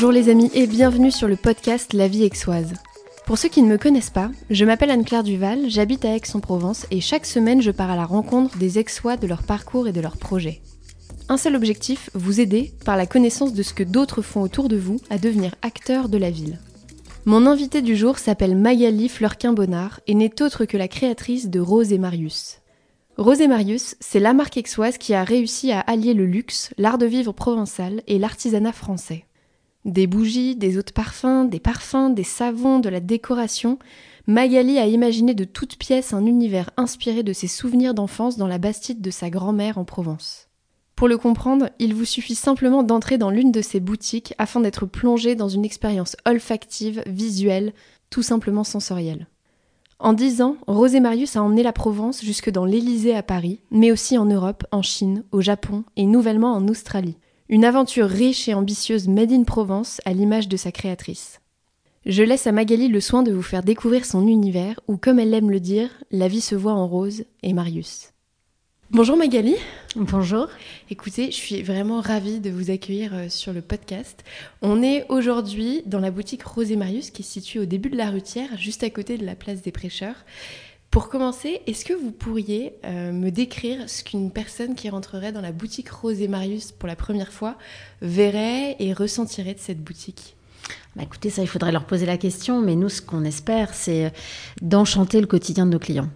Bonjour les amis et bienvenue sur le podcast La vie aixoise. Pour ceux qui ne me connaissent pas, je m'appelle Anne-Claire Duval, j'habite à Aix-en-Provence et chaque semaine je pars à la rencontre des aixois de leur parcours et de leurs projets. Un seul objectif, vous aider, par la connaissance de ce que d'autres font autour de vous, à devenir acteur de la ville. Mon invité du jour s'appelle Magali Fleurquin-Bonnard et n'est autre que la créatrice de Rose et Marius. Rose et Marius, c'est la marque aixoise qui a réussi à allier le luxe, l'art de vivre provençal et l'artisanat français. Des bougies, des eaux de parfum, des parfums, des savons, de la décoration, Magali a imaginé de toutes pièces un univers inspiré de ses souvenirs d'enfance dans la bastide de sa grand-mère en Provence. Pour le comprendre, il vous suffit simplement d'entrer dans l'une de ces boutiques afin d'être plongé dans une expérience olfactive, visuelle, tout simplement sensorielle. En dix ans, Rose et Marius a emmené la Provence jusque dans l'Élysée à Paris, mais aussi en Europe, en Chine, au Japon et nouvellement en Australie. Une aventure riche et ambitieuse made in Provence à l'image de sa créatrice. Je laisse à Magali le soin de vous faire découvrir son univers où, comme elle aime le dire, la vie se voit en Rose et Marius. Bonjour Magali. Bonjour. Écoutez, je suis vraiment ravie de vous accueillir euh, sur le podcast. On est aujourd'hui dans la boutique Rose et Marius qui est située au début de la rutière, juste à côté de la place des prêcheurs. Pour commencer, est-ce que vous pourriez euh, me décrire ce qu'une personne qui rentrerait dans la boutique Rose et Marius pour la première fois verrait et ressentirait de cette boutique? Bah écoutez, ça, il faudrait leur poser la question, mais nous, ce qu'on espère, c'est euh, d'enchanter le quotidien de nos clients.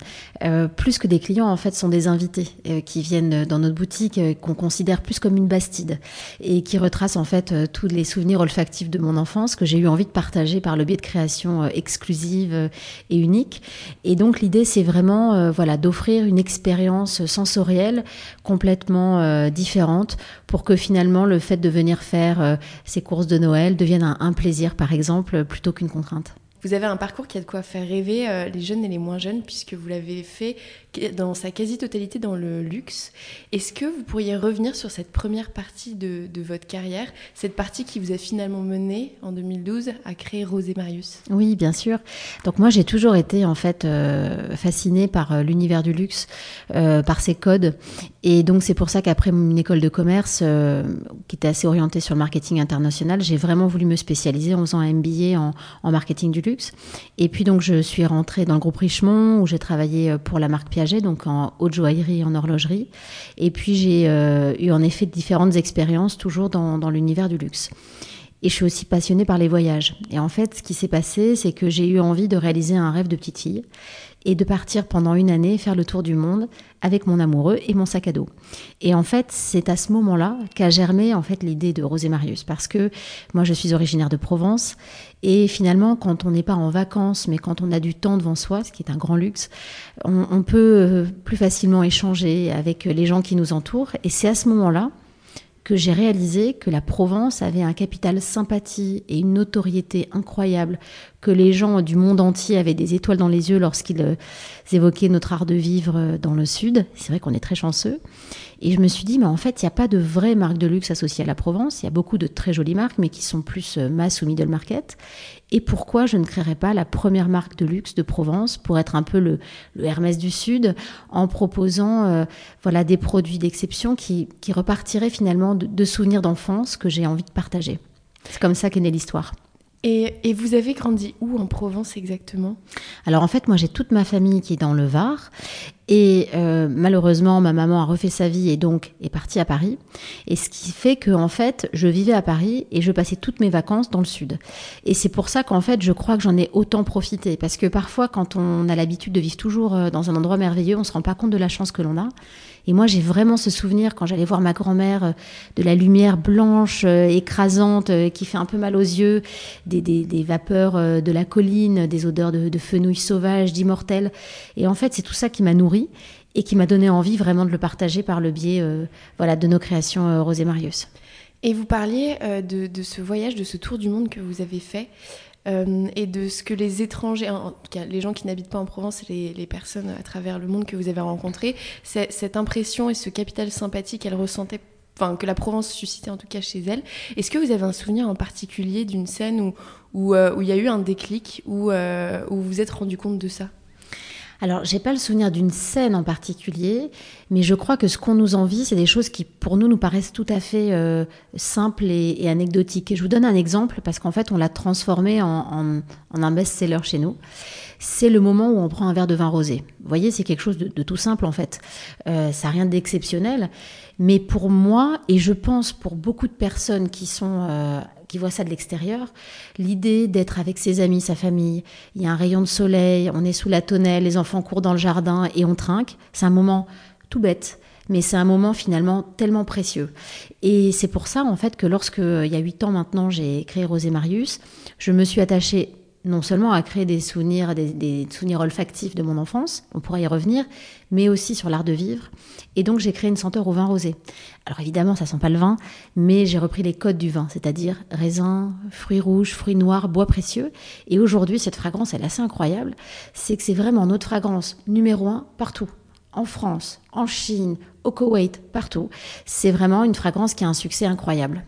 Euh, plus que des clients, en fait, sont des invités euh, qui viennent dans notre boutique, qu'on considère plus comme une bastide, et qui retracent, en fait, tous les souvenirs olfactifs de mon enfance que j'ai eu envie de partager par le biais de créations exclusives et uniques. Et donc, l'idée, c'est vraiment, voilà, d'offrir une expérience sensorielle complètement différente pour que finalement, le fait de venir faire ces courses de Noël devienne un plaisir par exemple, plutôt qu'une contrainte. Vous avez un parcours qui a de quoi faire rêver euh, les jeunes et les moins jeunes, puisque vous l'avez fait dans sa quasi-totalité dans le luxe. Est-ce que vous pourriez revenir sur cette première partie de, votre carrière, cette partie qui vous a finalement mené en 2012 à créer Rose et Marius? Oui, bien sûr. Donc moi, j'ai toujours été en fait euh, fascinée par euh, l'univers du luxe, euh, par ses codes. Et donc c'est pour ça qu'après une école de commerce qui était assez orientée sur le marketing international, j'ai vraiment voulu me spécialiser en faisant un MBA en, en marketing du luxe. Et puis donc je suis rentrée dans le groupe Richemont où j'ai travaillé pour la marque Piaget, donc en haute joaillerie en horlogerie. Et puis j'ai euh, eu en effet différentes expériences toujours dans, dans l'univers du luxe. Et je suis aussi passionnée par les voyages. Et en fait, ce qui s'est passé, c'est que j'ai eu envie de réaliser un rêve de petite fille et de partir pendant une année faire le tour du monde avec mon amoureux et mon sac à dos. Et en fait, c'est à ce moment-là qu'a germé en fait l'idée de Rose et Marius parce que moi je suis originaire de Provence et finalement quand on n'est pas en vacances mais quand on a du temps devant soi, ce qui est un grand luxe, on, on peut plus facilement échanger avec les gens qui nous entourent et c'est à ce moment-là que j'ai réalisé que la Provence avait un capital sympathie et une notoriété incroyable, que les gens du monde entier avaient des étoiles dans les yeux lorsqu'ils évoquaient notre art de vivre dans le sud. C'est vrai qu'on est très chanceux. Et je me suis dit, mais en fait, il n'y a pas de vraie marque de luxe associée à la Provence. Il y a beaucoup de très jolies marques, mais qui sont plus mass ou middle market. Et pourquoi je ne créerais pas la première marque de luxe de Provence pour être un peu le, Hermès du Sud en proposant euh, voilà, des produits d'exception qui, qui repartiraient finalement de, de souvenirs d'enfance que j'ai envie de partager. C'est comme ça qu'est née l'histoire. Et, et, vous avez grandi où en Provence exactement? Alors en fait, moi j'ai toute ma famille qui est dans le Var. Et euh, malheureusement, ma maman a refait sa vie et donc est partie à Paris. Et ce qui fait que en fait, je vivais à Paris et je passais toutes mes vacances dans le sud. Et c'est pour ça qu'en fait, je crois que j'en ai autant profité parce que parfois, quand on a l'habitude de vivre toujours euh, dans un endroit merveilleux, on se rend pas compte de la chance que l'on a. Et moi, j'ai vraiment ce souvenir quand j'allais voir ma grand-mère de la lumière blanche euh, écrasante euh, qui fait un peu mal aux yeux, des, des, vapeurs euh, de la colline, des odeurs de, de fenouil sauvage, d'immortels. Et en fait, c'est tout ça qui m'a nourri et qui m'a donné envie vraiment de le partager par le biais euh, voilà, de nos créations euh, et Marius. Et vous parliez euh, de, ce voyage, de ce tour du monde que vous avez fait euh, et de ce que les étrangers, en tout cas les gens qui n'habitent pas en Provence, les, les, personnes à travers le monde que vous avez rencontrées, cette impression et ce capital sympathie qu'elles ressentaient Enfin, que la Provence suscitait en tout cas chez elle. Est-ce que vous avez un souvenir en particulier d'une scène où, où, euh, il y a eu un déclic, où, euh, où vous vous êtes rendu compte de ça? Alors, j'ai pas le souvenir d'une scène en particulier, mais je crois que ce qu'on nous envie, c'est des choses qui, pour nous, nous paraissent tout à fait euh, simples et, anecdotiques. Et je vous donne un exemple, parce qu'en fait, on l'a transformé en, un best-seller chez nous. C'est le moment où on prend un verre de vin rosé. Vous voyez, c'est quelque chose de, tout simple, en fait. Euh, ça n'a rien d'exceptionnel. Mais pour moi, et je pense pour beaucoup de personnes qui sont euh, voit ça de l'extérieur, l'idée d'être avec ses amis, sa famille, il y a un rayon de soleil, on est sous la tonnelle, les enfants courent dans le jardin et on trinque, c'est un moment tout bête, mais c'est un moment finalement tellement précieux. Et c'est pour ça en fait que lorsque, il y a huit ans maintenant, j'ai créé Rosé Marius, je me suis attachée non seulement à créer des souvenirs, des, souvenirs olfactifs de mon enfance, on pourrait y revenir, mais aussi sur l'art de vivre. Et donc j'ai créé une senteur au vin rosé. Alors évidemment, ça sent pas le vin, mais j'ai repris les codes du vin, c'est-à-dire raisin, fruits rouges, fruits noirs, bois précieux. Et aujourd'hui, cette fragrance, elle est assez incroyable. C'est que c'est vraiment notre fragrance numéro un partout. En France, en Chine, au Koweït, partout. C'est vraiment une fragrance qui a un succès incroyable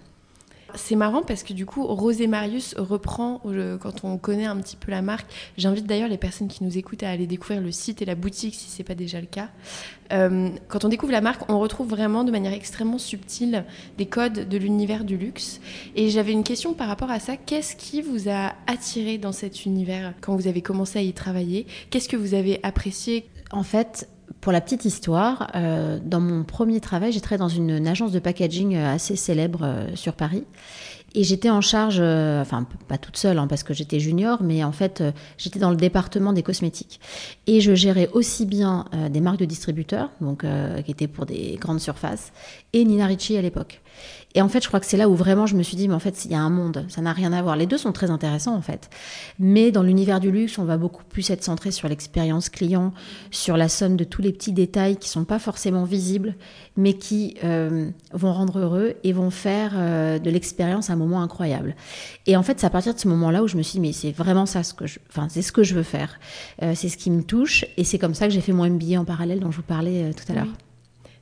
c'est marrant parce que du coup, Rosé Marius reprend, quand on connaît un petit peu la marque, j'invite d'ailleurs les personnes qui nous écoutent à aller découvrir le site et la boutique si ce n'est pas déjà le cas. Euh, quand on découvre la marque, on retrouve vraiment de manière extrêmement subtile des codes de l'univers du luxe. Et j'avais une question par rapport à ça. Qu'est-ce qui vous a attiré dans cet univers quand vous avez commencé à y travailler? Qu'est-ce que vous avez apprécié? En fait, pour la petite histoire, euh, dans mon premier travail, j'ai travaillé dans une, agence de packaging euh, assez célèbre euh, sur Paris. Et j'étais en charge, enfin pas toute seule hein, parce que j'étais junior, mais en fait j'étais dans le département des cosmétiques. Et je gérais aussi bien des marques de distributeurs, donc qui étaient pour des grandes surfaces, et Nina Ricci à l'époque. Et en fait, je crois que c'est là où vraiment je me suis dit, mais en fait, il y a un monde, ça n'a rien à voir. Les deux sont très intéressants, en fait. Mais dans l'univers du luxe, on va beaucoup plus être centré sur l'expérience client, sur la somme de tous les petits détails qui sont pas forcément visibles, mais qui euh, vont rendre heureux et vont faire euh, de l'expérience un moment incroyable. Et en fait, c'est à partir de ce moment-là où je me suis dit, mais c'est vraiment ça ce que je, enfin, c'est ce que je veux faire. Euh, c'est ce qui me touche. Et c'est comme ça que j'ai fait mon MBA en parallèle dont je vous parlais tout à l'heure.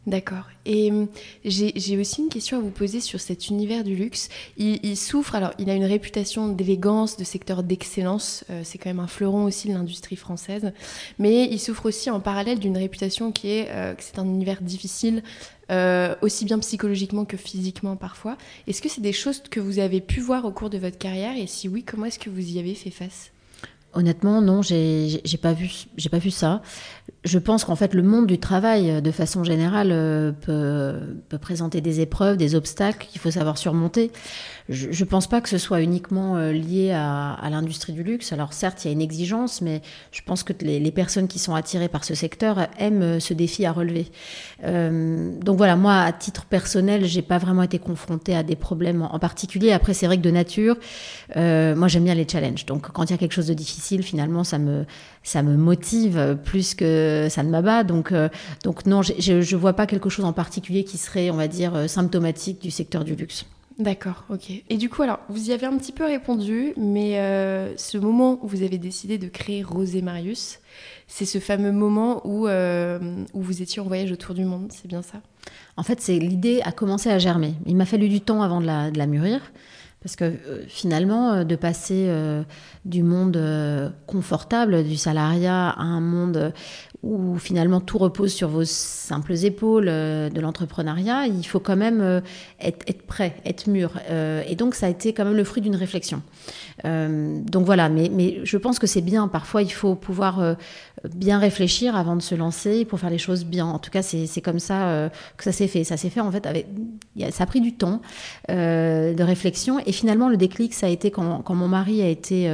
D'accord. Et hum, j'ai aussi une question à vous poser sur cet univers du luxe. Il, souffre, alors il a une réputation d'élégance, de secteur d'excellence, euh, c'est quand même un fleuron aussi de l'industrie française, mais il souffre aussi en parallèle d'une réputation qui est euh, que c'est un univers difficile, euh, aussi bien psychologiquement que physiquement parfois. Est-ce que c'est des choses que vous avez pu voir au cours de votre carrière? Et si oui, comment est-ce que vous y avez fait face? Honnêtement, non, j'ai pas vu, j'ai pas vu ça. Je pense qu'en fait, le monde du travail, de façon générale, euh, peut, peut présenter des épreuves, des obstacles qu'il faut savoir surmonter. Je ne pense pas que ce soit uniquement euh, lié à, à l'industrie du luxe. Alors certes, il y a une exigence, mais je pense que les, les, personnes qui sont attirées par ce secteur aiment euh, ce défi à relever. Euh, donc voilà, moi, à titre personnel, j'ai pas vraiment été confrontée à des problèmes en, particulier. Après, c'est vrai que de nature, euh, moi, j'aime bien les challenges. Donc quand il y a quelque chose de difficile, finalement, ça me ça me motive plus que ça ne m'abat. Donc, euh, donc non, je ne vois pas quelque chose en particulier qui serait, on va dire, symptomatique du secteur du luxe. D'accord, ok. Et du coup, alors, vous y avez un petit peu répondu, mais euh, ce moment où vous avez décidé de créer Rosé Marius, c'est ce fameux moment où, euh, où vous étiez en voyage autour du monde, c'est bien ça? En fait, c'est l'idée a commencé à germer. Il m'a fallu du temps avant de la, de la mûrir. Parce que euh, finalement, de passer du monde confortable, du salariat, à un monde où finalement tout repose sur vos simples épaules euh, de l'entrepreneuriat, il faut quand même euh, être, prêt, être mûr. Euh, et donc ça a été quand même le fruit d'une réflexion. Donc voilà, mais, je pense que c'est bien. Parfois, il faut pouvoir bien réfléchir avant de se lancer pour faire les choses bien. En tout cas, c'est comme ça que ça s'est fait. Ça s'est fait en fait avec, ça a pris du temps de réflexion. Et finalement, le déclic, ça a été quand, mon mari a été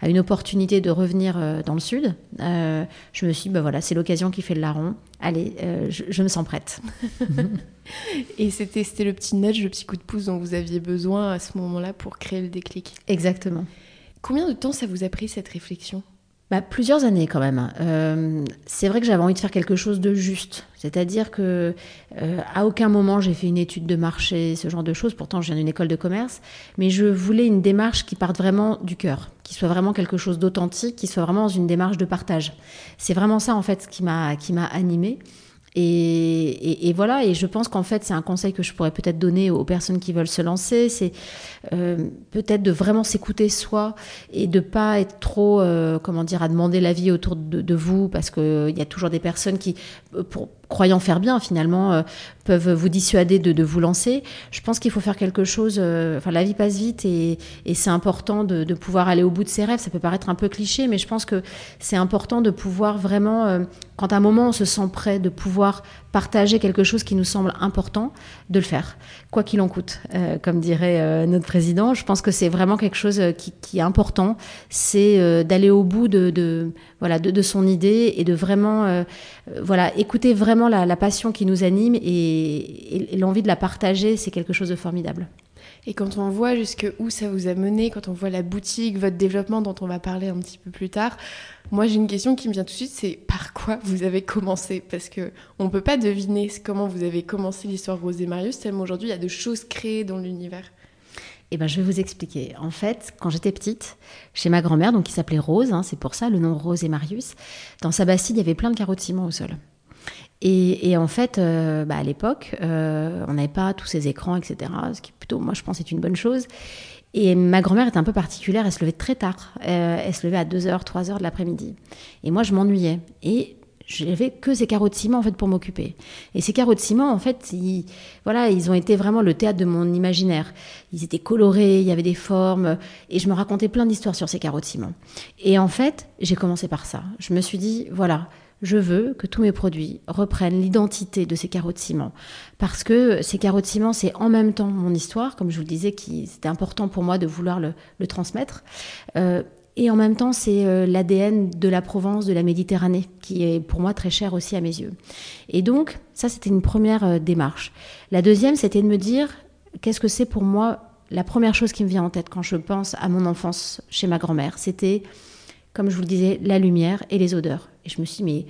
à une opportunité de revenir dans le sud. je me suis, dit, ben voilà, c'est l'occasion qui fait le larron. Allez, euh, je, me sens prête. Et c'était le petit nudge, le petit coup de pouce dont vous aviez besoin à ce moment-là pour créer le déclic. Exactement. Combien de temps ça vous a pris cette réflexion? Bah, plusieurs années quand même. Euh, c'est vrai que j'avais envie de faire quelque chose de juste. C'est-à-dire que euh, à aucun moment j'ai fait une étude de marché, ce genre de choses. Pourtant, je viens d'une école de commerce, mais je voulais une démarche qui parte vraiment du cœur, qui soit vraiment quelque chose d'authentique, qui soit vraiment dans une démarche de partage. C'est vraiment ça en fait qui m'a qui m'a animée. Et, voilà, et je pense qu'en fait, c'est un conseil que je pourrais peut-être donner aux personnes qui veulent se lancer, c'est euh, peut-être de vraiment s'écouter soi et de pas être trop, euh, comment dire, à demander l'avis autour de, vous, parce qu'il y a toujours des personnes qui, pour, croyant faire bien finalement, euh, peuvent vous dissuader de, vous lancer. Je pense qu'il faut faire quelque chose. Euh, la vie passe vite et, c'est important de, pouvoir aller au bout de ses rêves. Ça peut paraître un peu cliché, mais je pense que c'est important de pouvoir vraiment, euh, quand à un moment on se sent prêt, de pouvoir partager quelque chose qui nous semble important, de le faire, quoi qu'il en coûte, comme dirait notre président. Je pense que c'est vraiment quelque chose qui, est important, c'est d'aller au bout de, voilà de, son idée et de vraiment voilà écouter vraiment la, la passion qui nous anime et et, l'envie de la partager, c'est quelque chose de formidable. Et quand on voit jusque où ça vous a mené, quand on voit la boutique, votre développement dont on va parler un petit peu plus tard, moi j'ai une question qui me vient tout de suite, c'est par quoi vous avez commencé? Parce que on peut pas deviner comment vous avez commencé l'histoire Rose et Marius, tellement aujourd'hui il y a de choses créées dans l'univers. Eh ben, je vais vous expliquer. En fait, quand j'étais petite, chez ma grand-mère, donc qui s'appelait Rose, hein, c'est pour ça le nom Rose et Marius, dans sa bastide, il y avait plein de carottes ciment au sol. Et, en fait, euh, bah, à l'époque, euh, on n'avait pas tous ces écrans, etc. Ce qui plutôt, moi, je pense, est une bonne chose. Et ma grand-mère était un peu particulière, elle se levait très tard. Euh, elle se levait à 2h, 3h de l'après-midi. Et moi, je m'ennuyais. Et j'avais que ces carreaux de ciment en fait pour m'occuper. Et ces carreaux de ciment en fait, voilà, ils ont été vraiment le théâtre de mon imaginaire. Ils étaient colorés, il y avait des formes et je me racontais plein d'histoires sur ces carreaux de ciment. Et en fait, j'ai commencé par ça. Je me suis dit voilà, je veux que tous mes produits reprennent l'identité de ces carreaux de ciment. Parce que ces carreaux de ciment, c'est en même temps mon histoire, comme je vous le disais, qui c'était important pour moi de vouloir le, transmettre. Euh, et en même temps, c'est euh, l'ADN de la Provence, de la Méditerranée, qui est pour moi très cher aussi à mes yeux. Et donc, ça, c'était une première euh, démarche. La deuxième, c'était de me dire, qu'est-ce que c'est pour moi la première chose qui me vient en tête quand je pense à mon enfance chez ma grand-mère? C'était comme je vous le disais, la lumière et les odeurs. Et je me suis dit, mais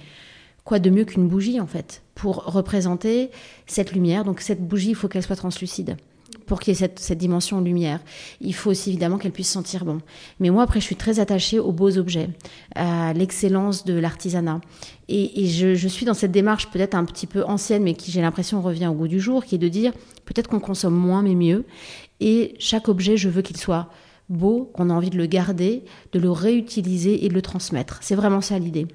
quoi de mieux qu'une bougie, en fait, pour représenter cette lumière Donc cette bougie, il faut qu'elle soit translucide pour qu'il y ait cette, dimension lumière. Il faut aussi évidemment qu'elle puisse sentir bon. Mais moi, après, je suis très attachée aux beaux objets, à l'excellence de l'artisanat. Et, je, je, suis dans cette démarche peut-être un petit peu ancienne, mais qui, j'ai l'impression, revient au goût du jour, qui est de dire peut-être qu'on consomme moins, mais mieux. Et chaque objet, je veux qu'il soit beau, qu'on a envie de le garder, de le réutiliser et de le transmettre. C'est vraiment ça l'idée.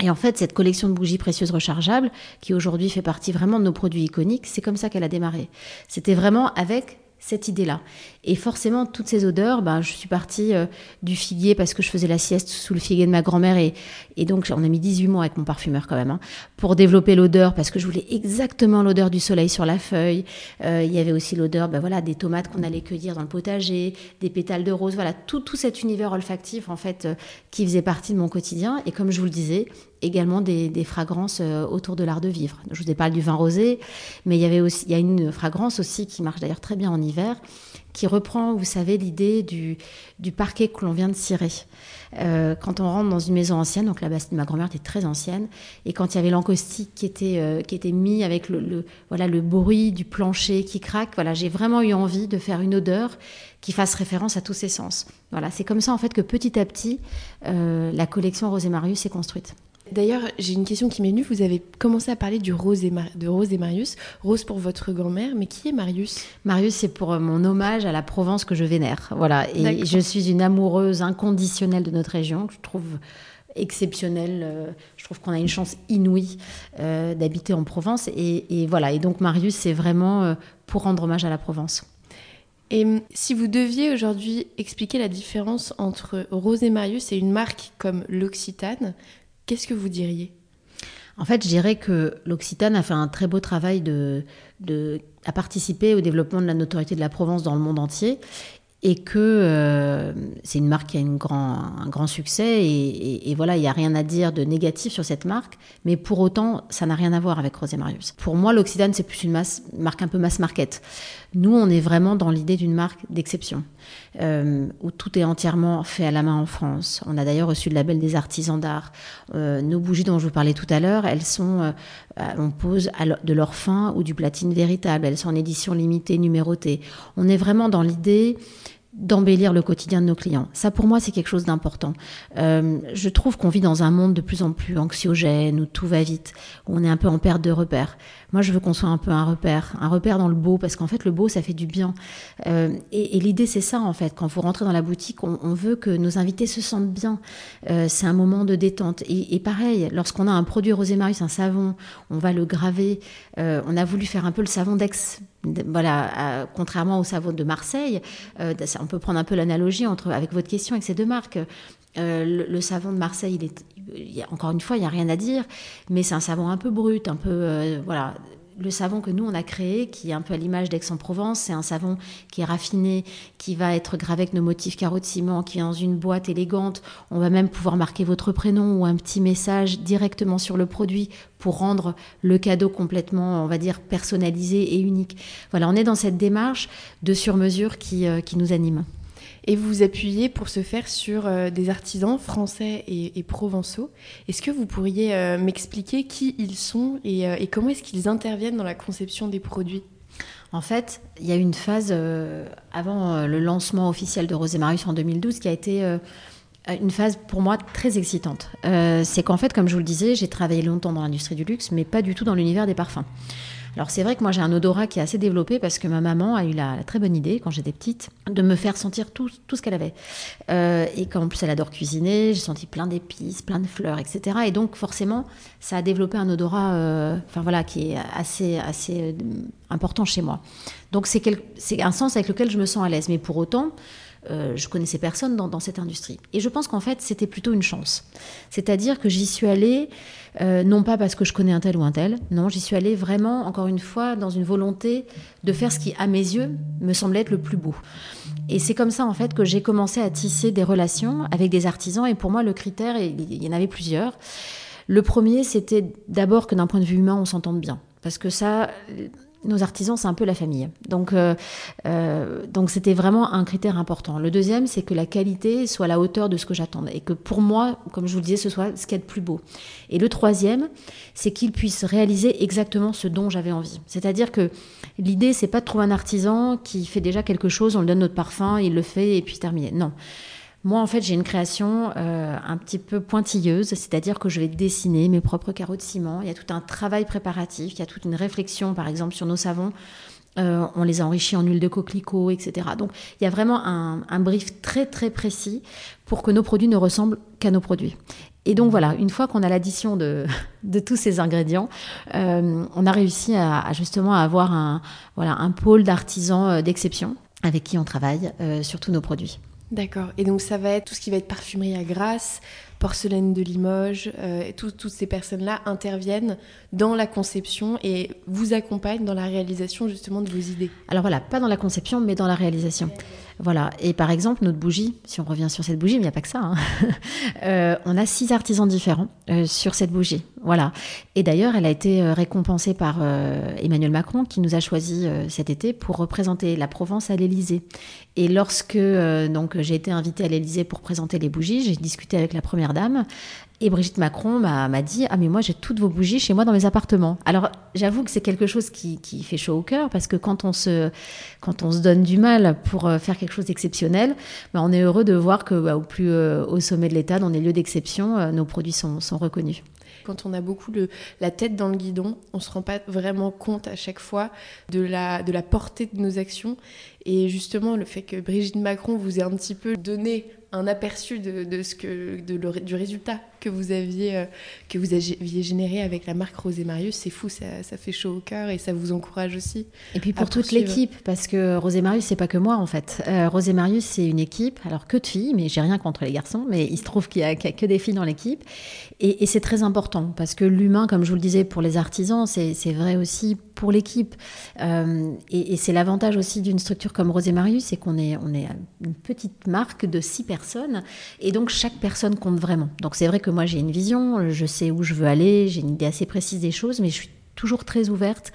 Et en fait, cette collection de bougies précieuses rechargeables, qui aujourd'hui fait partie vraiment de nos produits iconiques, c'est comme ça qu'elle a démarré. C'était vraiment avec cette idée-là. Et forcément, toutes ces odeurs, ben, je suis partie euh, du figuier parce que je faisais la sieste sous le figuier de ma grand-mère. Et, et, donc, on a mis 18 mois avec mon parfumeur quand même, hein, pour développer l'odeur, parce que je voulais exactement l'odeur du soleil sur la feuille. Euh, il y avait aussi l'odeur ben, voilà, des tomates qu'on allait cueillir dans le potager, des pétales de rose, voilà, tout, tout cet univers olfactif, en fait, euh, qui faisait partie de mon quotidien. Et comme je vous le disais, également des, fragrances autour de l'art de vivre. Je vous ai parlé du vin rosé, mais il y avait aussi, il y a une fragrance aussi qui marche d'ailleurs très bien en hiver, qui reprend, vous savez, l'idée du, parquet que l'on vient de cirer. Euh, quand on rentre dans une maison ancienne, donc la de ma grand-mère était très ancienne, et quand il y avait l'encaustique qui était, euh, qui était mis avec le, voilà, le bruit du plancher qui craque, voilà, j'ai vraiment eu envie de faire une odeur qui fasse référence à tous ces sens. Voilà, c'est comme ça en fait que petit à petit, euh, la collection Rosé Marius s'est construite. D'ailleurs, j'ai une question qui m'est venue. Vous avez commencé à parler du Rose et de Rose et Marius. Rose pour votre grand-mère, mais qui est Marius? Marius, c'est pour euh, mon hommage à la Provence que je vénère. Voilà. Et je suis une amoureuse inconditionnelle de notre région, que je trouve exceptionnelle. Euh, je trouve qu'on a une chance inouïe euh, d'habiter en Provence. Et, voilà. Et donc, Marius, c'est vraiment pour rendre hommage à la Provence. Et hum, si vous deviez aujourd'hui expliquer la différence entre Rose et Marius et une marque comme l'Occitane, Qu'est-ce que vous diriez? En fait, je dirais que l'Occitane a fait un très beau travail de, de, à participer au développement de la notoriété de la Provence dans le monde entier et que euh, c'est une marque qui a grand, un grand succès et, voilà, il n'y a rien à dire de négatif sur cette marque, mais pour autant, ça n'a rien à voir avec Rosé Marius. Pour moi, l'Occitane, c'est plus une masse, marque un peu mass market. Nous, on est vraiment dans l'idée d'une marque d'exception, euh, où tout est entièrement fait à la main en France. On a d'ailleurs reçu le label des artisans d'art. Euh, nos bougies dont je vous parlais tout à l'heure, elles sont, on pose de l'or fin ou du platine véritable. Elles sont en édition limitée, numérotée. On est vraiment dans l'idée d'embellir le quotidien de nos clients. Ça, pour moi, c'est quelque chose d'important. Euh, je trouve qu'on vit dans un monde de plus en plus anxiogène, où tout va vite, où on est un peu en perte de repères. Moi, je veux qu'on soit un peu un repère, un repère dans le beau, parce qu'en fait, le beau, ça fait du bien. Euh, et, l'idée, c'est ça, en fait. Quand vous rentrez dans la boutique, on, veut que nos invités se sentent bien. Euh, c'est un moment de détente. Et, pareil, lorsqu'on a un produit Rosemarius, un savon, on va le graver. on a voulu faire un peu le savon d'Aix voilà, contrairement au savon de Marseille, euh, on peut prendre un peu l'analogie entre avec votre question avec ces deux marques. Euh, le, savon de Marseille, encore une fois, il n'y a rien à dire, mais c'est un savon un peu brut, un peu euh, voilà le savon que nous, on a créé, qui est un peu à l'image d'Aix-en-Provence, c'est un savon qui est raffiné, qui va être gravé avec nos motifs carreaux de ciment, qui est dans une boîte élégante. On va même pouvoir marquer votre prénom ou un petit message directement sur le produit pour rendre le cadeau complètement, on va dire, personnalisé et unique. Voilà, on est dans cette démarche de sur-mesure qui, euh, qui nous anime. Et vous vous appuyez pour ce faire sur euh, des artisans français et, provençaux. Est-ce que vous pourriez euh, m'expliquer qui ils sont euh, et, comment est-ce qu'ils interviennent dans la conception des produits? En fait, il y a une phase avant le lancement officiel de Rosemarius en 2012 qui a été une phase pour moi très excitante. c'est qu'en fait, comme je vous le disais, j'ai travaillé longtemps dans l'industrie du luxe, mais pas du tout dans l'univers des parfums. Alors c'est vrai que moi j'ai un odorat qui est assez développé parce que ma maman a eu la, très bonne idée quand j'étais petite de me faire sentir tout, tout ce qu'elle avait. Euh, et qu'en plus elle adore cuisiner, j'ai senti plein d'épices, plein de fleurs, etc. Et donc forcément ça a développé un odorat, euh, enfin voilà, qui est assez assez euh, important chez moi. Donc c'est un sens avec lequel je me sens à l'aise. Mais pour autant euh, je connaissais personne dans, cette industrie. Et je pense qu'en fait, c'était plutôt une chance. C'est-à-dire que j'y suis allée, euh, non pas parce que je connais un tel ou un tel, non, j'y suis allée vraiment, encore une fois, dans une volonté de faire ce qui, à mes yeux, me semblait être le plus beau. Et c'est comme ça, en fait, que j'ai commencé à tisser des relations avec des artisans. Et pour moi, le critère, il y en avait plusieurs. Le premier, c'était d'abord que d'un point de vue humain, on s'entende bien. Parce que ça, nos artisans, c'est un peu la famille. Donc, euh, euh, donc c'était vraiment un critère important. Le deuxième, c'est que la qualité soit à la hauteur de ce que j'attendais et que pour moi, comme je vous le disais, ce soit ce qu'il y a de plus beau. Et le troisième, c'est qu'ils puissent réaliser exactement ce dont j'avais envie. C'est-à-dire que l'idée, c'est pas de trouver un artisan qui fait déjà quelque chose, on lui donne notre parfum, il le fait et puis terminé. Non. Moi, en fait, j'ai une création euh, un petit peu pointilleuse, c'est-à-dire que je vais dessiner mes propres carreaux de ciment. Il y a tout un travail préparatif, il y a toute une réflexion, par exemple, sur nos savons. Euh, on les a enrichis en huile de coquelicot, etc. Donc, il y a vraiment un, brief très, très précis pour que nos produits ne ressemblent qu'à nos produits. Et donc voilà, une fois qu'on a l'addition de, tous ces ingrédients, euh, on a réussi à, justement à avoir un, voilà, un pôle d'artisans d'exception avec qui on travaille sur tous nos produits. D'accord. Et donc ça va être tout ce qui va être parfumerie à Grasse, porcelaine de Limoges, euh, toutes ces personnes-là interviennent dans la conception et vous accompagnent dans la réalisation justement de vos idées. Alors voilà, pas dans la conception, mais dans la réalisation. Voilà. Et par exemple, notre bougie, si on revient sur cette bougie, mais il n'y a pas que ça, hein. euh, on a six artisans différents euh, sur cette bougie. Voilà. Et d'ailleurs, elle a été euh, récompensée par Emmanuel Macron, qui nous a choisi cet été pour représenter la Provence à l'Élysée. Et lorsque donc j'ai été invitée à l'Élysée pour présenter les bougies, j'ai discuté avec la première dame et Brigitte Macron m'a dit Ah, mais moi, j'ai toutes vos bougies chez moi dans mes appartements. Alors, j'avoue que c'est quelque chose qui, qui, fait chaud au cœur parce que quand on se, quand on se donne du mal pour euh, faire quelque chose d'exceptionnel, ben, on est heureux de voir que, bah, au plus euh, au sommet de l'État, dans des lieux d'exception, euh, nos produits sont, sont reconnus quand on a beaucoup la tête dans le guidon, on ne se rend pas vraiment compte à chaque fois de la, de la portée de nos actions. Et justement, le fait que Brigitte Macron vous ait un petit peu donné un aperçu de, ce que, de du résultat que vous aviez euh, que vous aviez généré avec la marque Rosé Marius, c'est fou, ça, ça, fait chaud au cœur et ça vous encourage aussi. Et puis pour toute l'équipe, parce que Rosé Marius c'est pas que moi en fait. Euh, Rosé Marius c'est une équipe, alors que de filles, mais j'ai rien contre les garçons, mais il se trouve qu'il y, a que des filles dans l'équipe et, c'est très important parce que l'humain, comme je vous le disais pour les artisans, c'est vrai aussi pour l'équipe euh, et, c'est l'avantage aussi d'une structure comme Rosé Marius, c'est qu'on est on est une petite marque de six personnes et donc chaque personne compte vraiment. Donc c'est vrai que moi j'ai une vision, je sais où je veux aller, j'ai une idée assez précise des choses, mais je suis toujours très ouverte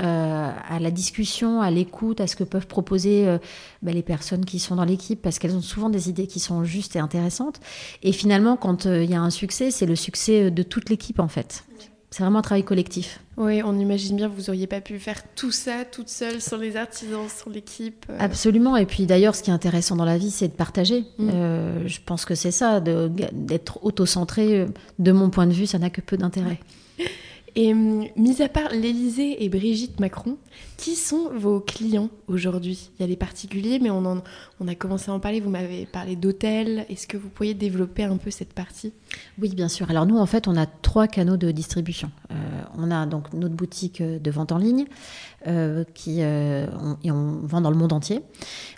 euh, à la discussion, à l'écoute, à ce que peuvent proposer euh, bah, les personnes qui sont dans l'équipe, parce qu'elles ont souvent des idées qui sont justes et intéressantes. Et finalement, quand euh, il y a un succès, c'est le succès de toute l'équipe en fait. C'est vraiment un travail collectif. Oui, on imagine bien, vous auriez pas pu faire tout ça toute seule, sans les artisans, sans l'équipe. Euh. Absolument. Et puis d'ailleurs, ce qui est intéressant dans la vie, c'est de partager. Mm. Euh, je pense que c'est ça, d'être auto-centré. De mon point de vue, ça n'a que peu d'intérêt. Et hum, mis à part l'Élysée et Brigitte Macron, qui sont vos clients aujourd'hui? Il y a les particuliers, mais on, en, on a commencé à en parler. Vous m'avez parlé d'hôtels. Est-ce que vous pourriez développer un peu cette partie? Oui, bien sûr. Alors nous, en fait, on a trois canaux de distribution. Euh, on a donc notre boutique de vente en ligne, euh, qui euh, et on vend dans le monde entier.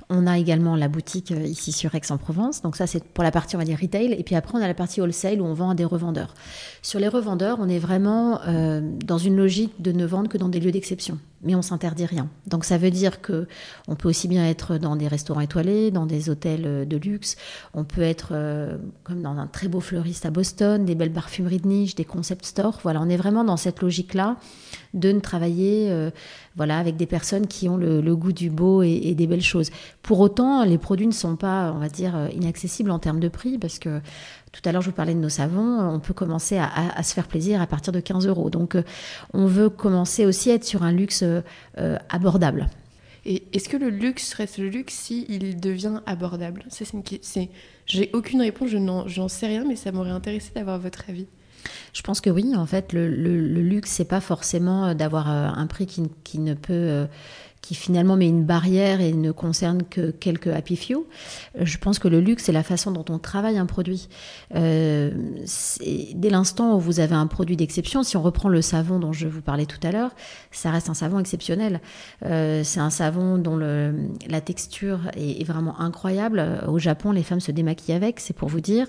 On a également la boutique ici sur Aix-en-Provence. Donc ça, c'est pour la partie, on va dire, retail. Et puis après, on a la partie wholesale où on vend à des revendeurs. Sur les revendeurs, on est vraiment dans une logique de ne vendre que dans des lieux d'exception mais on s'interdit rien. Donc ça veut dire que on peut aussi bien être dans des restaurants étoilés, dans des hôtels euh, de luxe, on peut être euh, comme dans un très beau fleuriste à Boston, des belles parfumeries de niche, des concept stores. Voilà, on est vraiment dans cette logique-là de ne travailler euh, voilà avec des personnes qui ont le, goût du beau et, des belles choses. Pour autant, les produits ne sont pas, on va dire, inaccessibles en termes de prix parce que tout à l'heure, je vous parlais de nos savons. On peut commencer à, se faire plaisir à partir de 15 euros. Donc, euh, on veut commencer aussi à être sur un luxe euh, abordable. Et est-ce que le luxe reste le luxe si il devient abordable? C'est c'est, J'ai aucune réponse, je n'en sais rien, mais ça m'aurait intéressé d'avoir votre avis. Je pense que oui, en fait, le, le, le luxe, c'est pas forcément d'avoir euh, un prix qui, qui ne peut qui finalement met une barrière et ne concerne que quelques happy few. Je pense que le luxe, c'est la façon dont on travaille un produit. Euh, dès l'instant où vous avez un produit d'exception, si on reprend le savon dont je vous parlais tout à l'heure, ça reste un savon exceptionnel. Euh, c'est un savon dont la texture est, vraiment incroyable. Au Japon, les femmes se démaquillent avec, c'est pour vous dire.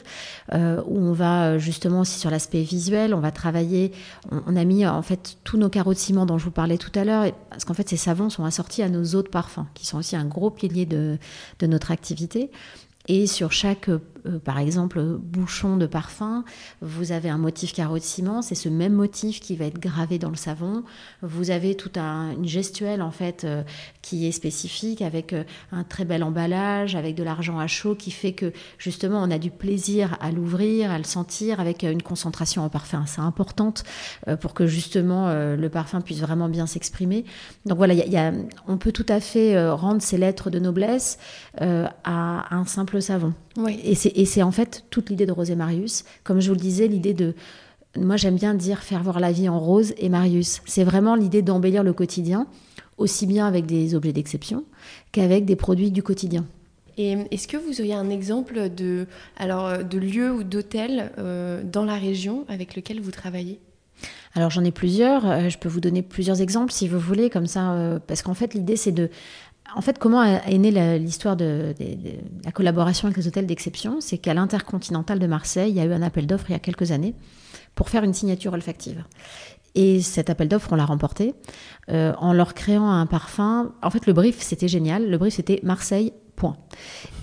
Euh, où on va justement aussi sur l'aspect visuel, on va travailler. On, on, a mis en fait tous nos carreaux de ciment dont je vous parlais tout à l'heure, parce qu'en fait ces savons sont à nos autres parfums, qui sont aussi un gros pilier de, de notre activité. Et sur chaque euh, par exemple, bouchon de parfum, vous avez un motif carreau de ciment, c'est ce même motif qui va être gravé dans le savon. Vous avez toute un, une gestuelle en fait euh, qui est spécifique avec euh, un très bel emballage, avec de l'argent à chaud qui fait que justement on a du plaisir à l'ouvrir, à le sentir avec une concentration en parfum assez importante pour que justement le parfum puisse vraiment bien s'exprimer. Donc voilà, on peut tout à fait rendre ces lettres de noblesse à un simple savon. Oui. Et c'est et c'est en fait toute l'idée de Rose et Marius. Comme je vous le disais, l'idée de. Moi, j'aime bien dire faire voir la vie en rose et Marius. C'est vraiment l'idée d'embellir le quotidien, aussi bien avec des objets d'exception qu'avec des produits du quotidien. Et est-ce que vous auriez un exemple de, alors, de lieu ou d'hôtel euh, dans la région avec lequel vous travaillez? Alors j'en ai plusieurs, euh, je peux vous donner plusieurs exemples si vous voulez, comme ça, euh, parce qu'en fait l'idée c'est de en fait, comment est née l'histoire de, la collaboration avec les hôtels d'exception? C'est qu'à l'Intercontinental de Marseille, il y a eu un appel d'offres il y a quelques années pour faire une signature olfactive. Et cet appel d'offres, on l'a remporté euh, en leur créant un parfum. En fait, le brief, c'était génial. Le brief, c'était Marseille, point.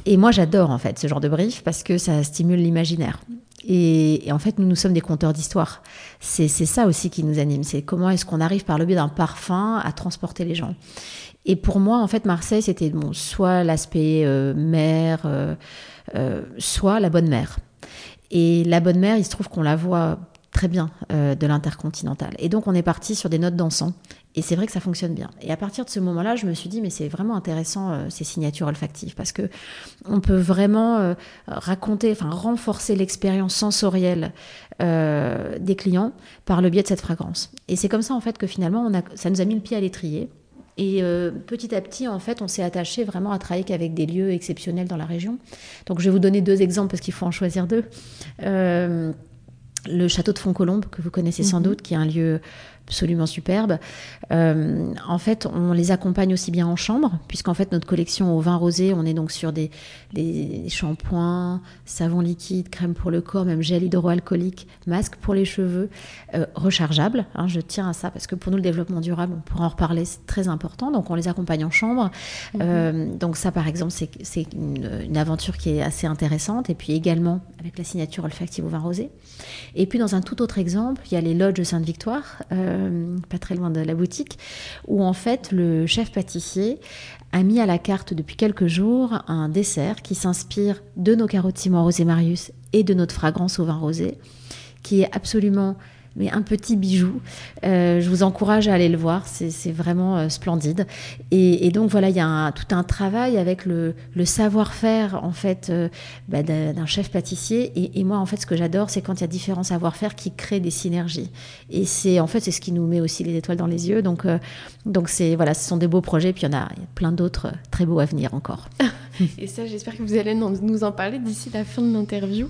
Et moi, j'adore en fait ce genre de brief parce que ça stimule l'imaginaire. Et, en fait, nous, nous sommes des conteurs d'histoire. C'est ça aussi qui nous anime. C'est comment est-ce qu'on arrive par le biais d'un parfum à transporter les gens. Et pour moi, en fait, Marseille, c'était bon, soit l'aspect euh, mer, euh, euh, soit la bonne mère. Et la bonne mère, il se trouve qu'on la voit très bien de l'intercontinental. Et donc, on est parti sur des notes d'encens. Et c'est vrai que ça fonctionne bien. Et à partir de ce moment-là, je me suis dit, mais c'est vraiment intéressant ces signatures olfactives parce que on peut vraiment raconter, enfin renforcer l'expérience sensorielle des clients par le biais de cette fragrance. Et c'est comme ça en fait que finalement, ça nous a mis le pied à l'étrier. Et euh, petit à petit, en fait, on s'est attaché vraiment à travailler avec des lieux exceptionnels dans la région. Donc, je vais vous donner deux exemples parce qu'il faut en choisir deux. Euh, le château de Fontcolombe, que vous connaissez sans mhm. doute, qui est un lieu absolument superbe. Euh, en fait, on les accompagne aussi bien en chambre, puisqu'en fait, notre collection au vin rosé, on est donc sur des, des shampoings, savon liquide, crème pour le corps, même gel hydroalcoolique, masque pour les cheveux, euh, rechargeable. Hein, je tiens à ça parce que pour nous, le développement durable, on pourra en reparler, c'est très important. Donc, on les accompagne en chambre. Mhm. Euh, donc, ça, par exemple, c'est une, une, aventure qui est assez intéressante. Et puis également avec la signature olfactive au vin rosé. Et puis, dans un tout autre exemple, il y a les lodges Sainte-Victoire. Euh, pas très loin de la boutique, où en fait le chef pâtissier a mis à la carte depuis quelques jours un dessert qui s'inspire de nos carottes Rosé Marius et de notre fragrance au vin rosé, qui est absolument mais un petit bijou. Euh, je vous encourage à aller le voir, c'est vraiment euh, splendide. Et, donc voilà, il y a tout un travail avec le, savoir-faire en fait euh, bah, d'un chef pâtissier. Et, moi en fait, ce que j'adore, c'est quand il y a différents savoir-faire qui créent des synergies. Et c'est en fait c'est ce qui nous met aussi les étoiles dans les yeux. Donc donc c'est voilà, ce sont des beaux projets. Puis il y en a, plein d'autres très beaux à venir encore. et ça, j'espère que vous allez nous en parler d'ici la fin de l'interview.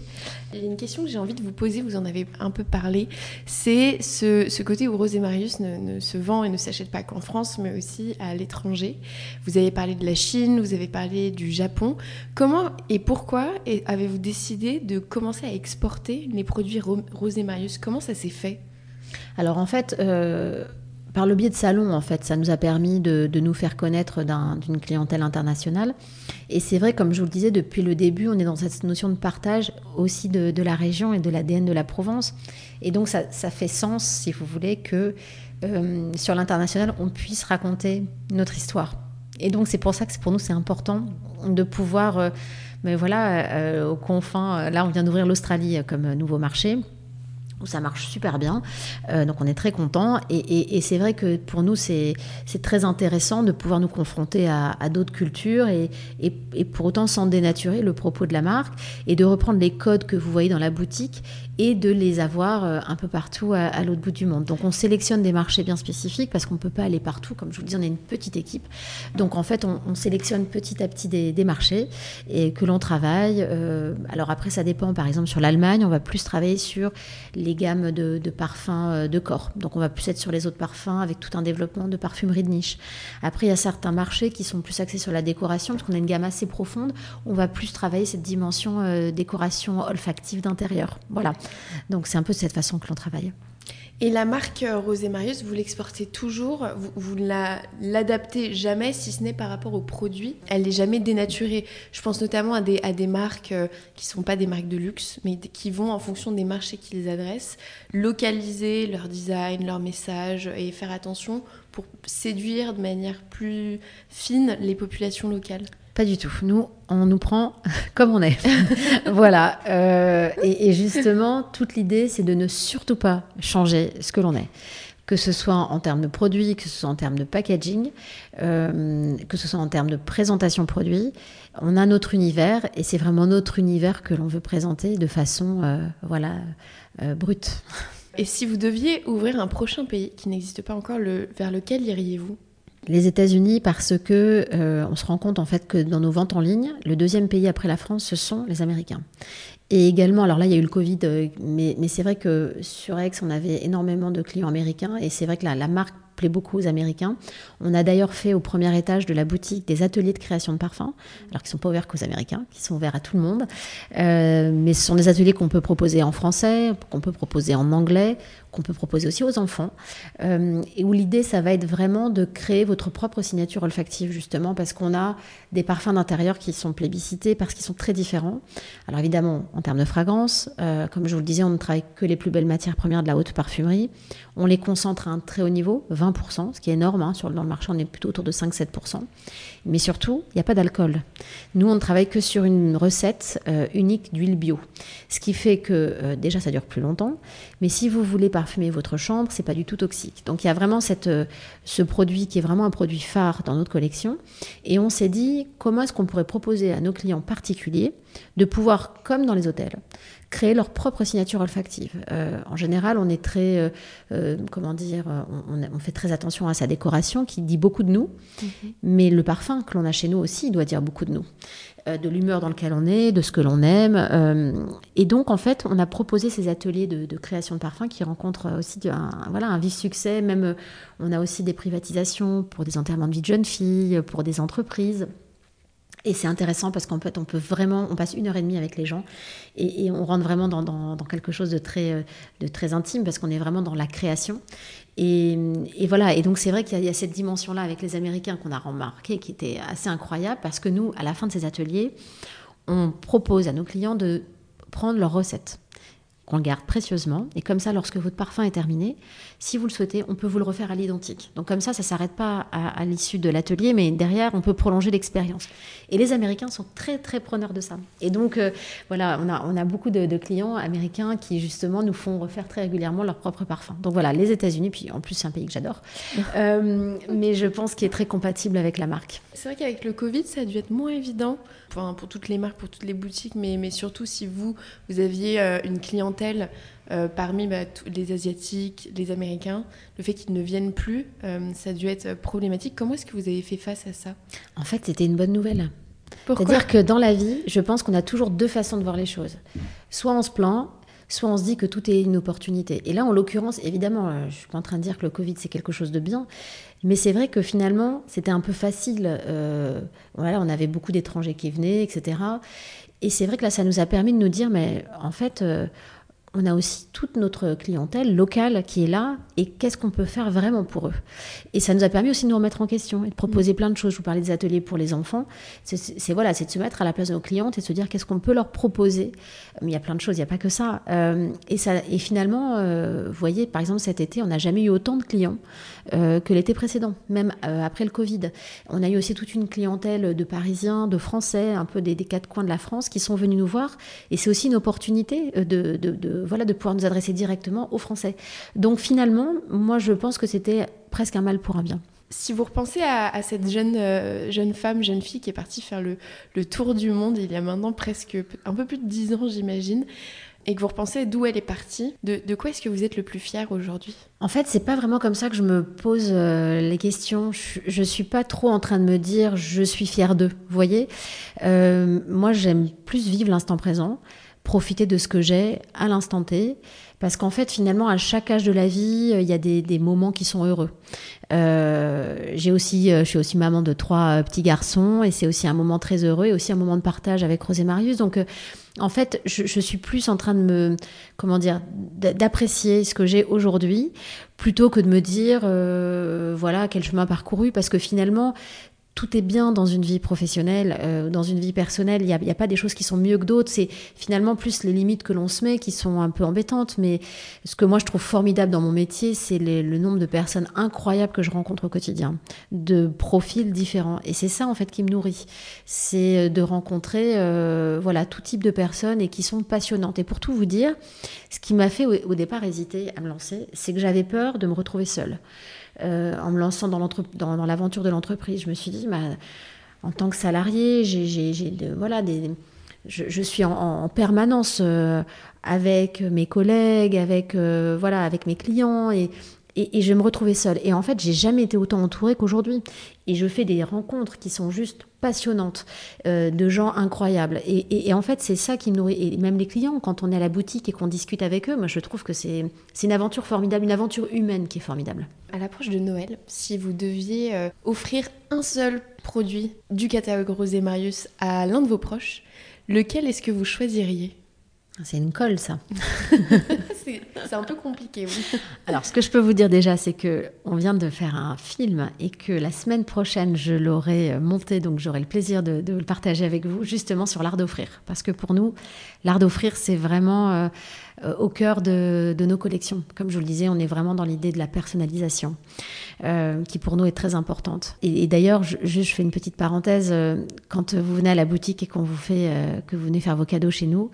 Il y a une question que j'ai envie de vous poser. Vous en avez un peu parlé c'est ce, côté où Rose et Marius ne, se vend et ne s'achète pas qu'en France, mais aussi à l'étranger. Vous avez parlé de la Chine, vous avez parlé du Japon. Comment et pourquoi avez-vous décidé de commencer à exporter les produits Rose et Marius? Comment ça s'est fait? Alors en fait, euh, par le biais de salons, en fait, ça nous a permis de, nous faire connaître d'une clientèle internationale. Et c'est vrai, comme je vous le disais, depuis le début, on est dans cette notion de partage aussi de, la région et de l'ADN de la Provence. Et donc, ça, fait sens, si vous voulez, que euh, sur l'international, on puisse raconter notre histoire. Et donc, c'est pour ça que pour nous, c'est important de pouvoir, euh, mais voilà, euh, aux confins, là, on vient d'ouvrir l'Australie comme nouveau marché où ça marche super bien. Euh, donc on est très content. Et, c'est vrai que pour nous, c'est très intéressant de pouvoir nous confronter à, d'autres cultures et, pour autant sans dénaturer le propos de la marque et de reprendre les codes que vous voyez dans la boutique et de les avoir euh, un peu partout à, l'autre bout du monde. Donc on sélectionne des marchés bien spécifiques parce qu'on ne peut pas aller partout. Comme je vous le dis, on est une petite équipe. Donc en fait, on, sélectionne petit à petit des, marchés et que l'on travaille. Euh, alors après, ça dépend. Par exemple, sur l'Allemagne, on va plus travailler sur les gammes de, parfums euh, de corps. Donc on va plus être sur les autres parfums avec tout un développement de parfumerie de niche. Après, il y a certains marchés qui sont plus axés sur la décoration parce qu'on a une gamme assez profonde. On va plus travailler cette dimension décoration olfactive d'intérieur. Voilà. Donc c'est un peu de cette façon que l'on travaille. Et la marque euh, Rosé Marius, vous l'exportez toujours, vous, ne l'adaptez jamais, si ce n'est par rapport au produit. Elle n'est jamais dénaturée. Je pense notamment à des, à des marques euh, qui ne sont pas des marques de luxe, mais qui vont, en fonction des marchés qui les adressent, localiser leur design, leur message et faire attention pour séduire de manière plus fine les populations locales. Pas du tout. Nous, on nous prend comme on est. voilà. Euh, et, justement, toute l'idée, c'est de ne surtout pas changer ce que l'on est. Que ce soit en termes de produits, que ce soit en termes de packaging, euh, que ce soit en termes de présentation produit. On a notre univers et c'est vraiment notre univers que l'on veut présenter de façon euh, voilà, brute. Et si vous deviez ouvrir un prochain pays qui n'existe pas encore, vers lequel iriez-vous? Les États-Unis parce que euh, on se rend compte en fait que dans nos ventes en ligne, le deuxième pays après la France, ce sont les Américains. Et également, alors là, il y a eu le Covid, euh, mais, c'est vrai que sur Aix, on avait énormément de clients américains, et c'est vrai que la marque plaît beaucoup aux Américains. On a d'ailleurs fait au premier étage de la boutique des ateliers de création de parfums, alors qu'ils ne sont pas ouverts qu'aux Américains, qui sont ouverts à tout le monde. Euh, mais ce sont des ateliers qu'on peut proposer en français, qu'on peut proposer en anglais, qu'on peut proposer aussi aux enfants, euh, et où l'idée, ça va être vraiment de créer votre propre signature olfactive, justement, parce qu'on a des parfums d'intérieur qui sont plébiscités, parce qu'ils sont très différents. Alors évidemment, en termes de fragrance, euh, comme je vous le disais, on ne travaille que les plus belles matières premières de la haute parfumerie. On les concentre à un très haut niveau, 20%, ce qui est énorme. Hein, sur, dans le marché, on est plutôt autour de 5-7%. Mais surtout, il n'y a pas d'alcool. Nous, on ne travaille que sur une recette euh, unique d'huile bio. Ce qui fait que, déjà, ça dure plus longtemps. Mais si vous voulez parfumer votre chambre, c'est pas du tout toxique. Donc, il y a vraiment cette, euh, ce produit qui est vraiment un produit phare dans notre collection. Et on s'est dit, comment est-ce qu'on pourrait proposer à nos clients particuliers de pouvoir, comme dans les hôtels, créer leur propre signature olfactive. Euh, en général, on est très, euh, euh, comment dire, on, fait très attention à sa décoration qui dit beaucoup de nous, mhm. mais le parfum que l'on a chez nous aussi doit dire beaucoup de nous, de l'humeur dans laquelle on est, de ce que l'on aime. et donc, en fait, on a proposé ces ateliers de, création de parfums qui rencontrent aussi un, voilà, un vif succès. Même, on a aussi des privatisations pour des enterrements de vie de jeunes filles, pour des entreprises. Et c'est intéressant parce qu'en fait, on peut vraiment, on passe une heure et demie avec les gens et, on rentre vraiment dans, quelque chose de très, euh, de très intime parce qu'on est vraiment dans la création. Et, voilà, et donc c'est vrai qu'il y, a cette dimension-là avec les Américains qu'on a remarqué qui était assez incroyable parce que nous, à la fin de ces ateliers, on propose à nos clients de prendre leurs recettes qu'on garde précieusement. Et comme ça, lorsque votre parfum est terminé, si vous le souhaitez, on peut vous le refaire à l'identique. Donc comme ça, ça ne s'arrête pas à, l'issue de l'atelier, mais derrière, on peut prolonger l'expérience. Et les Américains sont très, très preneurs de ça. Et donc, euh, voilà, on a, on a beaucoup de, clients américains qui, justement, nous font refaire très régulièrement leur propre parfum. Donc voilà, les États-Unis, puis en plus, c'est un pays que j'adore. Euh, mais je pense qu'il est très compatible avec la marque. C'est vrai qu'avec le Covid, ça a dû être moins évident pour, pour toutes les marques, pour toutes les boutiques, mais, mais surtout si vous, vous aviez euh, une clientèle euh, parmi bah, les Asiatiques, les Américains, le fait qu'ils ne viennent plus, euh, ça a dû être problématique. Comment est-ce que vous avez fait face à ça? En fait, c'était une bonne nouvelle. C'est-à-dire que dans la vie, je pense qu'on a toujours deux façons de voir les choses. Soit on se plaint, soit on se dit que tout est une opportunité. Et là, en l'occurrence, évidemment, je ne suis pas en train de dire que le Covid, c'est quelque chose de bien, mais c'est vrai que finalement, c'était un peu facile. voilà, on avait beaucoup d'étrangers qui venaient, etc. Et c'est vrai que là, ça nous a permis de nous dire, mais en fait, on a aussi toute notre clientèle locale qui est là et qu'est-ce qu'on peut faire vraiment pour eux? Et ça nous a permis aussi de nous remettre en question et de proposer plein de choses. Je vous parlais des ateliers pour les enfants. C'est voilà, c'est de se mettre à la place de nos clientes et de se dire qu'est-ce qu'on peut leur proposer. Mais il y a plein de choses, il n'y a pas que ça. Euh, et, ça et finalement, euh, vous voyez, par exemple, cet été, on n'a jamais eu autant de clients euh, que l'été précédent, même après le Covid. On a eu aussi toute une clientèle de Parisiens, de Français, un peu des, quatre coins de la France qui sont venus nous voir. Et c'est aussi une opportunité de, de, voilà, de pouvoir nous adresser directement aux Français. Donc finalement, moi, je pense que c'était presque un mal pour un bien. Si vous repensez à, cette jeune, euh, femme, jeune fille qui est partie faire le, tour du monde il y a maintenant presque un peu plus de dix ans, j'imagine, et que vous repensez d'où elle est partie, de, quoi est-ce que vous êtes le plus fier aujourd'hui? En fait, c'est pas vraiment comme ça que je me pose euh, les questions. Je, je, suis pas trop en train de me dire je suis fière d'eux. Vous voyez, euh, moi j'aime plus vivre l'instant présent profiter de ce que j'ai à l'instant T. Parce qu'en fait, finalement, à chaque âge de la vie, euh, il y a des, moments qui sont heureux. Euh, j'ai aussi, euh, je suis aussi maman de trois petits garçons et c'est aussi un moment très heureux et aussi un moment de partage avec Rosé Marius. Donc, en fait, je, suis plus en train de me, comment dire, d'apprécier ce que j'ai aujourd'hui plutôt que de me dire, voilà, quel chemin parcouru. Parce que finalement, tout est bien dans une vie professionnelle, euh, dans une vie personnelle. Il n'y a, pas des choses qui sont mieux que d'autres. C'est finalement plus les limites que l'on se met qui sont un peu embêtantes. Mais ce que moi je trouve formidable dans mon métier, c'est le nombre de personnes incroyables que je rencontre au quotidien, de profils différents. Et c'est ça en fait qui me nourrit. C'est de rencontrer euh, voilà tout type de personnes et qui sont passionnantes. Et pour tout vous dire, ce qui m'a fait au départ hésiter à me lancer, c'est que j'avais peur de me retrouver seule. Euh, en me lançant dans, l'aventure de l'entreprise. Je me suis dit, bah, en tant que salarié, j'ai, voilà, je, suis en, permanence euh, avec mes collègues, avec, euh, voilà, avec mes clients et, et, je me retrouvais seule. Et en fait, j'ai jamais été autant entourée qu'aujourd'hui. Et je fais des rencontres qui sont juste passionnantes, euh, de gens incroyables. Et, en fait, c'est ça qui me nourrit. Et même les clients, quand on est à la boutique et qu'on discute avec eux, moi, je trouve que c'est une aventure formidable, une aventure humaine qui est formidable. À l'approche de Noël, si vous deviez euh, offrir un seul produit du catalogue Rosé Marius à l'un de vos proches, lequel est-ce que vous choisiriez? C'est une colle, ça. c'est un peu compliqué, oui. Alors, ce que je peux vous dire déjà, c'est que on vient de faire un film et que la semaine prochaine, je l'aurai monté, donc j'aurai le plaisir de, le partager avec vous, justement sur l'art d'offrir. Parce que pour nous, l'art d'offrir, c'est vraiment euh, euh, au cœur de, nos collections. Comme je vous le disais, on est vraiment dans l'idée de la personnalisation, euh, qui pour nous est très importante. Et, d'ailleurs, je, je, fais une petite parenthèse, quand vous venez à la boutique et qu'on vous fait, que vous venez faire vos cadeaux chez nous,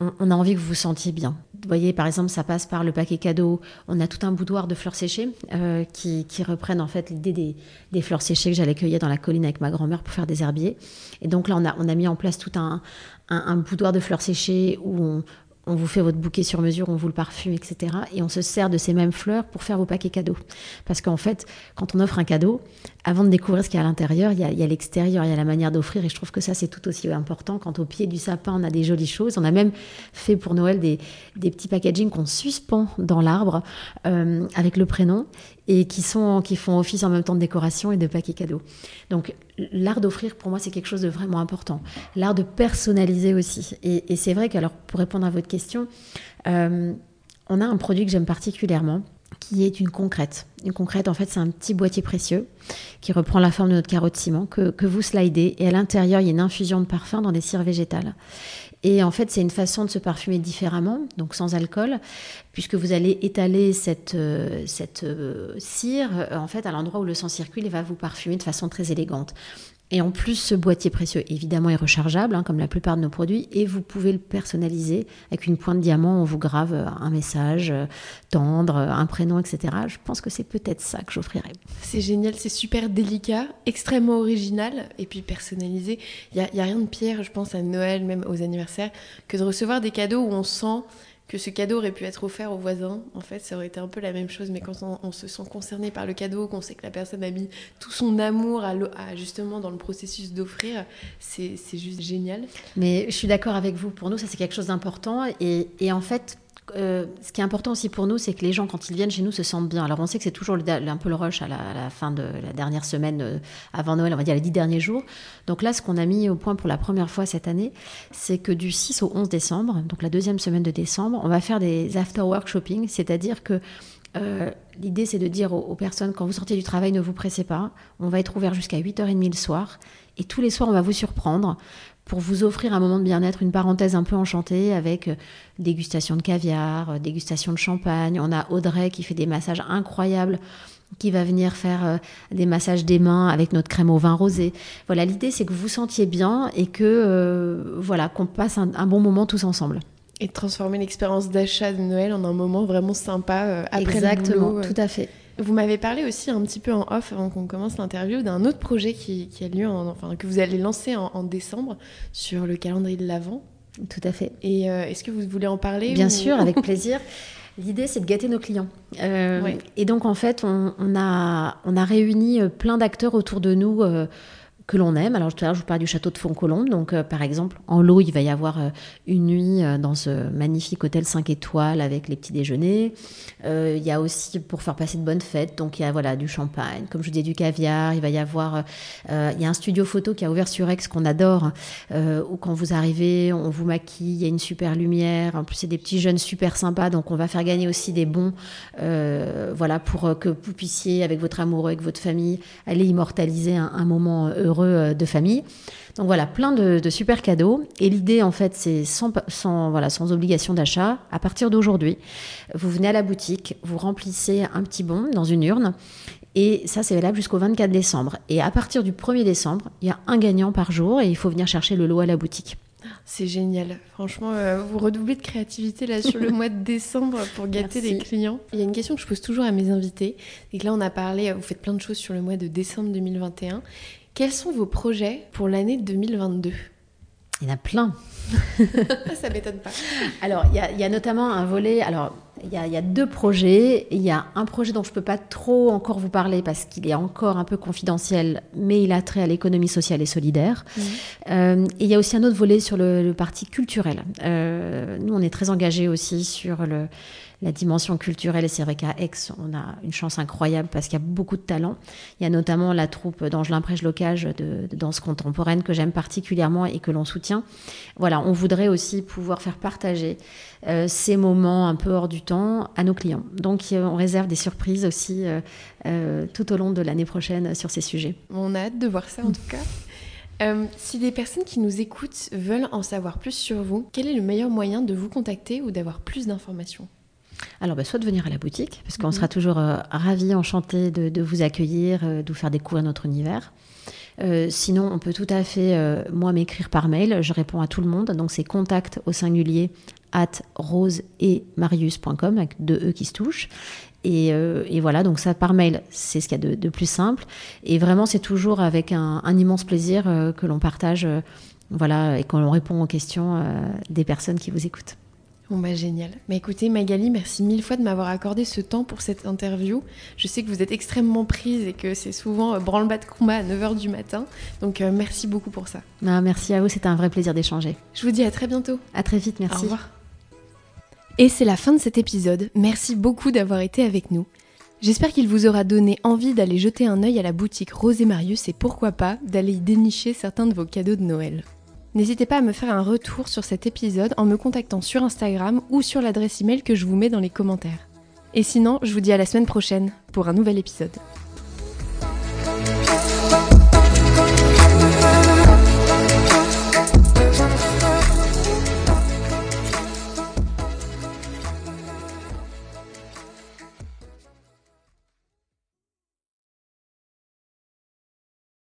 on, a envie que vous vous sentiez bien. Vous voyez, par exemple, ça passe par le paquet cadeau. On a tout un boudoir de fleurs séchées euh, qui, reprennent en fait l'idée des, fleurs séchées que j'allais cueillir dans la colline avec ma grand-mère pour faire des herbiers. Et donc là, on a, on a mis en place tout un, un boudoir de fleurs séchées où on, on vous fait votre bouquet sur mesure, on vous le parfume, etc. Et on se sert de ces mêmes fleurs pour faire vos paquets cadeaux. Parce qu'en fait, quand on offre un cadeau, avant de découvrir ce qu'il y a à l'intérieur, il y a, l'extérieur, il y a la manière d'offrir. Et je trouve que ça, c'est tout aussi important. Quand au pied du sapin, on a des jolies choses. On a même fait pour Noël des, petits packaging qu'on suspend dans l'arbre euh, avec le prénom et qui, sont, qui font office en même temps de décoration et de paquets cadeaux. Donc l'art d'offrir, pour moi, c'est quelque chose de vraiment important. L'art de personnaliser aussi. Et, c'est vrai qu'alors, pour répondre à votre question, euh, on a un produit que j'aime particulièrement qui est une concrète. Une concrète, en fait, c'est un petit boîtier précieux qui reprend la forme de notre carreau de ciment que, que vous slidez. Et à l'intérieur, il y a une infusion de parfum dans des cires végétales. Et en fait, c'est une façon de se parfumer différemment, donc sans alcool, puisque vous allez étaler cette, euh, cette euh, cire en fait à l'endroit où le sang circule et va vous parfumer de façon très élégante. Et en plus, ce boîtier précieux, évidemment, est rechargeable, hein, comme la plupart de nos produits, et vous pouvez le personnaliser avec une pointe diamant. On vous grave euh, un message euh, tendre, euh, un prénom, etc. Je pense que c'est peut-être ça que j'offrirai. C'est génial, c'est super délicat, extrêmement original, et puis personnalisé. Il n'y a, a, rien de pire, je pense, à Noël, même aux anniversaires, que de recevoir des cadeaux où on sent que ce cadeau aurait pu être offert au voisin. En fait, ça aurait été un peu la même chose, mais quand on, se sent concerné par le cadeau, qu'on sait que la personne a mis tout son amour à, justement dans le processus d'offrir, c'est juste génial. Mais je suis d'accord avec vous. Pour nous, ça c'est quelque chose d'important. Et, et en fait, euh, ce qui est important aussi pour nous, c'est que les gens, quand ils viennent chez nous, se sentent bien. Alors, on sait que c'est toujours un peu le rush à la, fin de la dernière semaine euh, avant Noël, on va dire les dix derniers jours. Donc là, ce qu'on a mis au point pour la première fois cette année, c'est que du 6 au 11 décembre, donc la deuxième semaine de décembre, on va faire des after-work shopping, c'est-à-dire que euh, l'idée, c'est de dire aux, personnes, quand vous sortez du travail, ne vous pressez pas. On va être ouvert jusqu'à 8h30 le soir. Et tous les soirs, on va vous surprendre pour vous offrir un moment de bien-être, une parenthèse un peu enchantée avec euh, dégustation de caviar, euh, dégustation de champagne. On a Audrey qui fait des massages incroyables qui va venir faire euh, des massages des mains avec notre crème au vin rosé. Voilà, l'idée c'est que vous vous sentiez bien et que voilà qu'on passe un, bon moment tous ensemble. Et de transformer l'expérience d'achat de Noël en un moment vraiment sympa après Exactement, le boulot. tout à fait. Vous m'avez parlé aussi un petit peu en off avant qu'on commence l'interview d'un autre projet qui, a lieu, enfin que vous allez lancer en, décembre sur le calendrier de l'Avent. Tout à fait. Et euh, est-ce que vous voulez en parler Bien sûr, avec plaisir. L'idée, c'est de gâter nos clients. Euh, et donc, en fait, on, a, on a réuni euh, plein d'acteurs autour de nous que l'on aime. Alors tout à l'heure, je vous parlais du château de Fontcolombe. Donc, euh, par exemple, en lot, il va y avoir euh, une nuit euh, dans ce magnifique hôtel 5 étoiles avec les petits déjeuners. il y a aussi pour faire passer de bonnes fêtes. Donc, il y a voilà du champagne, comme je vous dis, du caviar. Il va y avoir, il y a un studio photo qui a ouvert sur Aix qu'on adore, où quand vous arrivez, on vous maquille, il y a une super lumière. En plus, c'est des petits jeunes super sympas. Donc, on va faire gagner aussi des bons, voilà, pour que vous puissiez, avec votre amoureux, avec votre famille, aller immortaliser un moment heureux euh, de famille. Donc voilà, plein de, super cadeaux. Et l'idée, en fait, c'est sans, sans, voilà, sans obligation d'achat. À partir d'aujourd'hui, vous venez à la boutique, vous remplissez un petit bon dans une urne. Et ça, c'est valable jusqu'au 24 décembre. Et à partir du 1er décembre, il y a un gagnant par jour et il faut venir chercher le lot à la boutique. C'est génial. Franchement, euh, vous redoublez de créativité là sur le mois de décembre pour gâter les clients. Il y a une question que je pose toujours à mes invités. Et que là, on a parlé, vous faites plein de choses sur le mois de décembre 2021. Quels sont vos projets pour l'année 2022 Il y en a plein. Ça m'étonne pas. Alors, il y, a, notamment un volet. Alors, il y, a, deux projets. Il y a un projet dont je ne peux pas trop encore vous parler parce qu'il est encore un peu confidentiel, mais il a trait à l'économie sociale et solidaire. Mmh. Euh, et il y a aussi un autre volet sur le, parti culturel. Euh, nous, on est très engagés aussi sur le la dimension culturelle. Et c'est vrai qu'à Aix, on a une chance incroyable parce qu'il y a beaucoup de talents. Il y a notamment la troupe d'Angelin Prège-Locage de, danse contemporaine que j'aime particulièrement et que l'on soutient. Voilà, on voudrait aussi pouvoir faire partager euh, ces moments un peu hors du temps à nos clients. Donc euh, on réserve des surprises aussi euh, tout au long de l'année prochaine sur ces sujets. On a hâte de voir ça en tout cas. si des personnes qui nous écoutent veulent en savoir plus sur vous, quel est le meilleur moyen de vous contacter ou d'avoir plus d'informations? Alors, bah, soit de venir à la boutique, parce qu'on mhm. sera toujours euh, ravis, enchantés de, vous accueillir, euh, de vous faire découvrir notre univers. Euh, sinon, on peut tout à fait, moi, m'écrire par mail. Je réponds à tout le monde. Donc, c'est contact au singulier at rose et marius.com avec deux E qui se touchent. Et, voilà, donc ça par mail, c'est ce qu'il y a de, plus simple. Et vraiment, c'est toujours avec un, un immense plaisir que l'on partage, voilà, et qu'on répond aux questions des personnes qui vous écoutent. Bon bah génial. Mais écoutez Magali, merci mille fois de m'avoir accordé ce temps pour cette interview. Je sais que vous êtes extrêmement prise et que c'est souvent euh, branle-bas de combat à 9h du matin. Donc euh, merci beaucoup pour ça. Ah, merci à vous, c'était un vrai plaisir d'échanger. Je vous dis à très bientôt. À très vite, merci. Au revoir. Et c'est la fin de cet épisode. Merci beaucoup d'avoir été avec nous. J'espère qu'il vous aura donné envie d'aller jeter un œil à la boutique Rose et Marius et pourquoi pas d'aller y dénicher certains de vos cadeaux de Noël. N'hésitez pas à me faire un retour sur cet épisode en me contactant sur Instagram ou sur l'adresse email que je vous mets dans les commentaires. Et sinon, je vous dis à la semaine prochaine pour un nouvel épisode.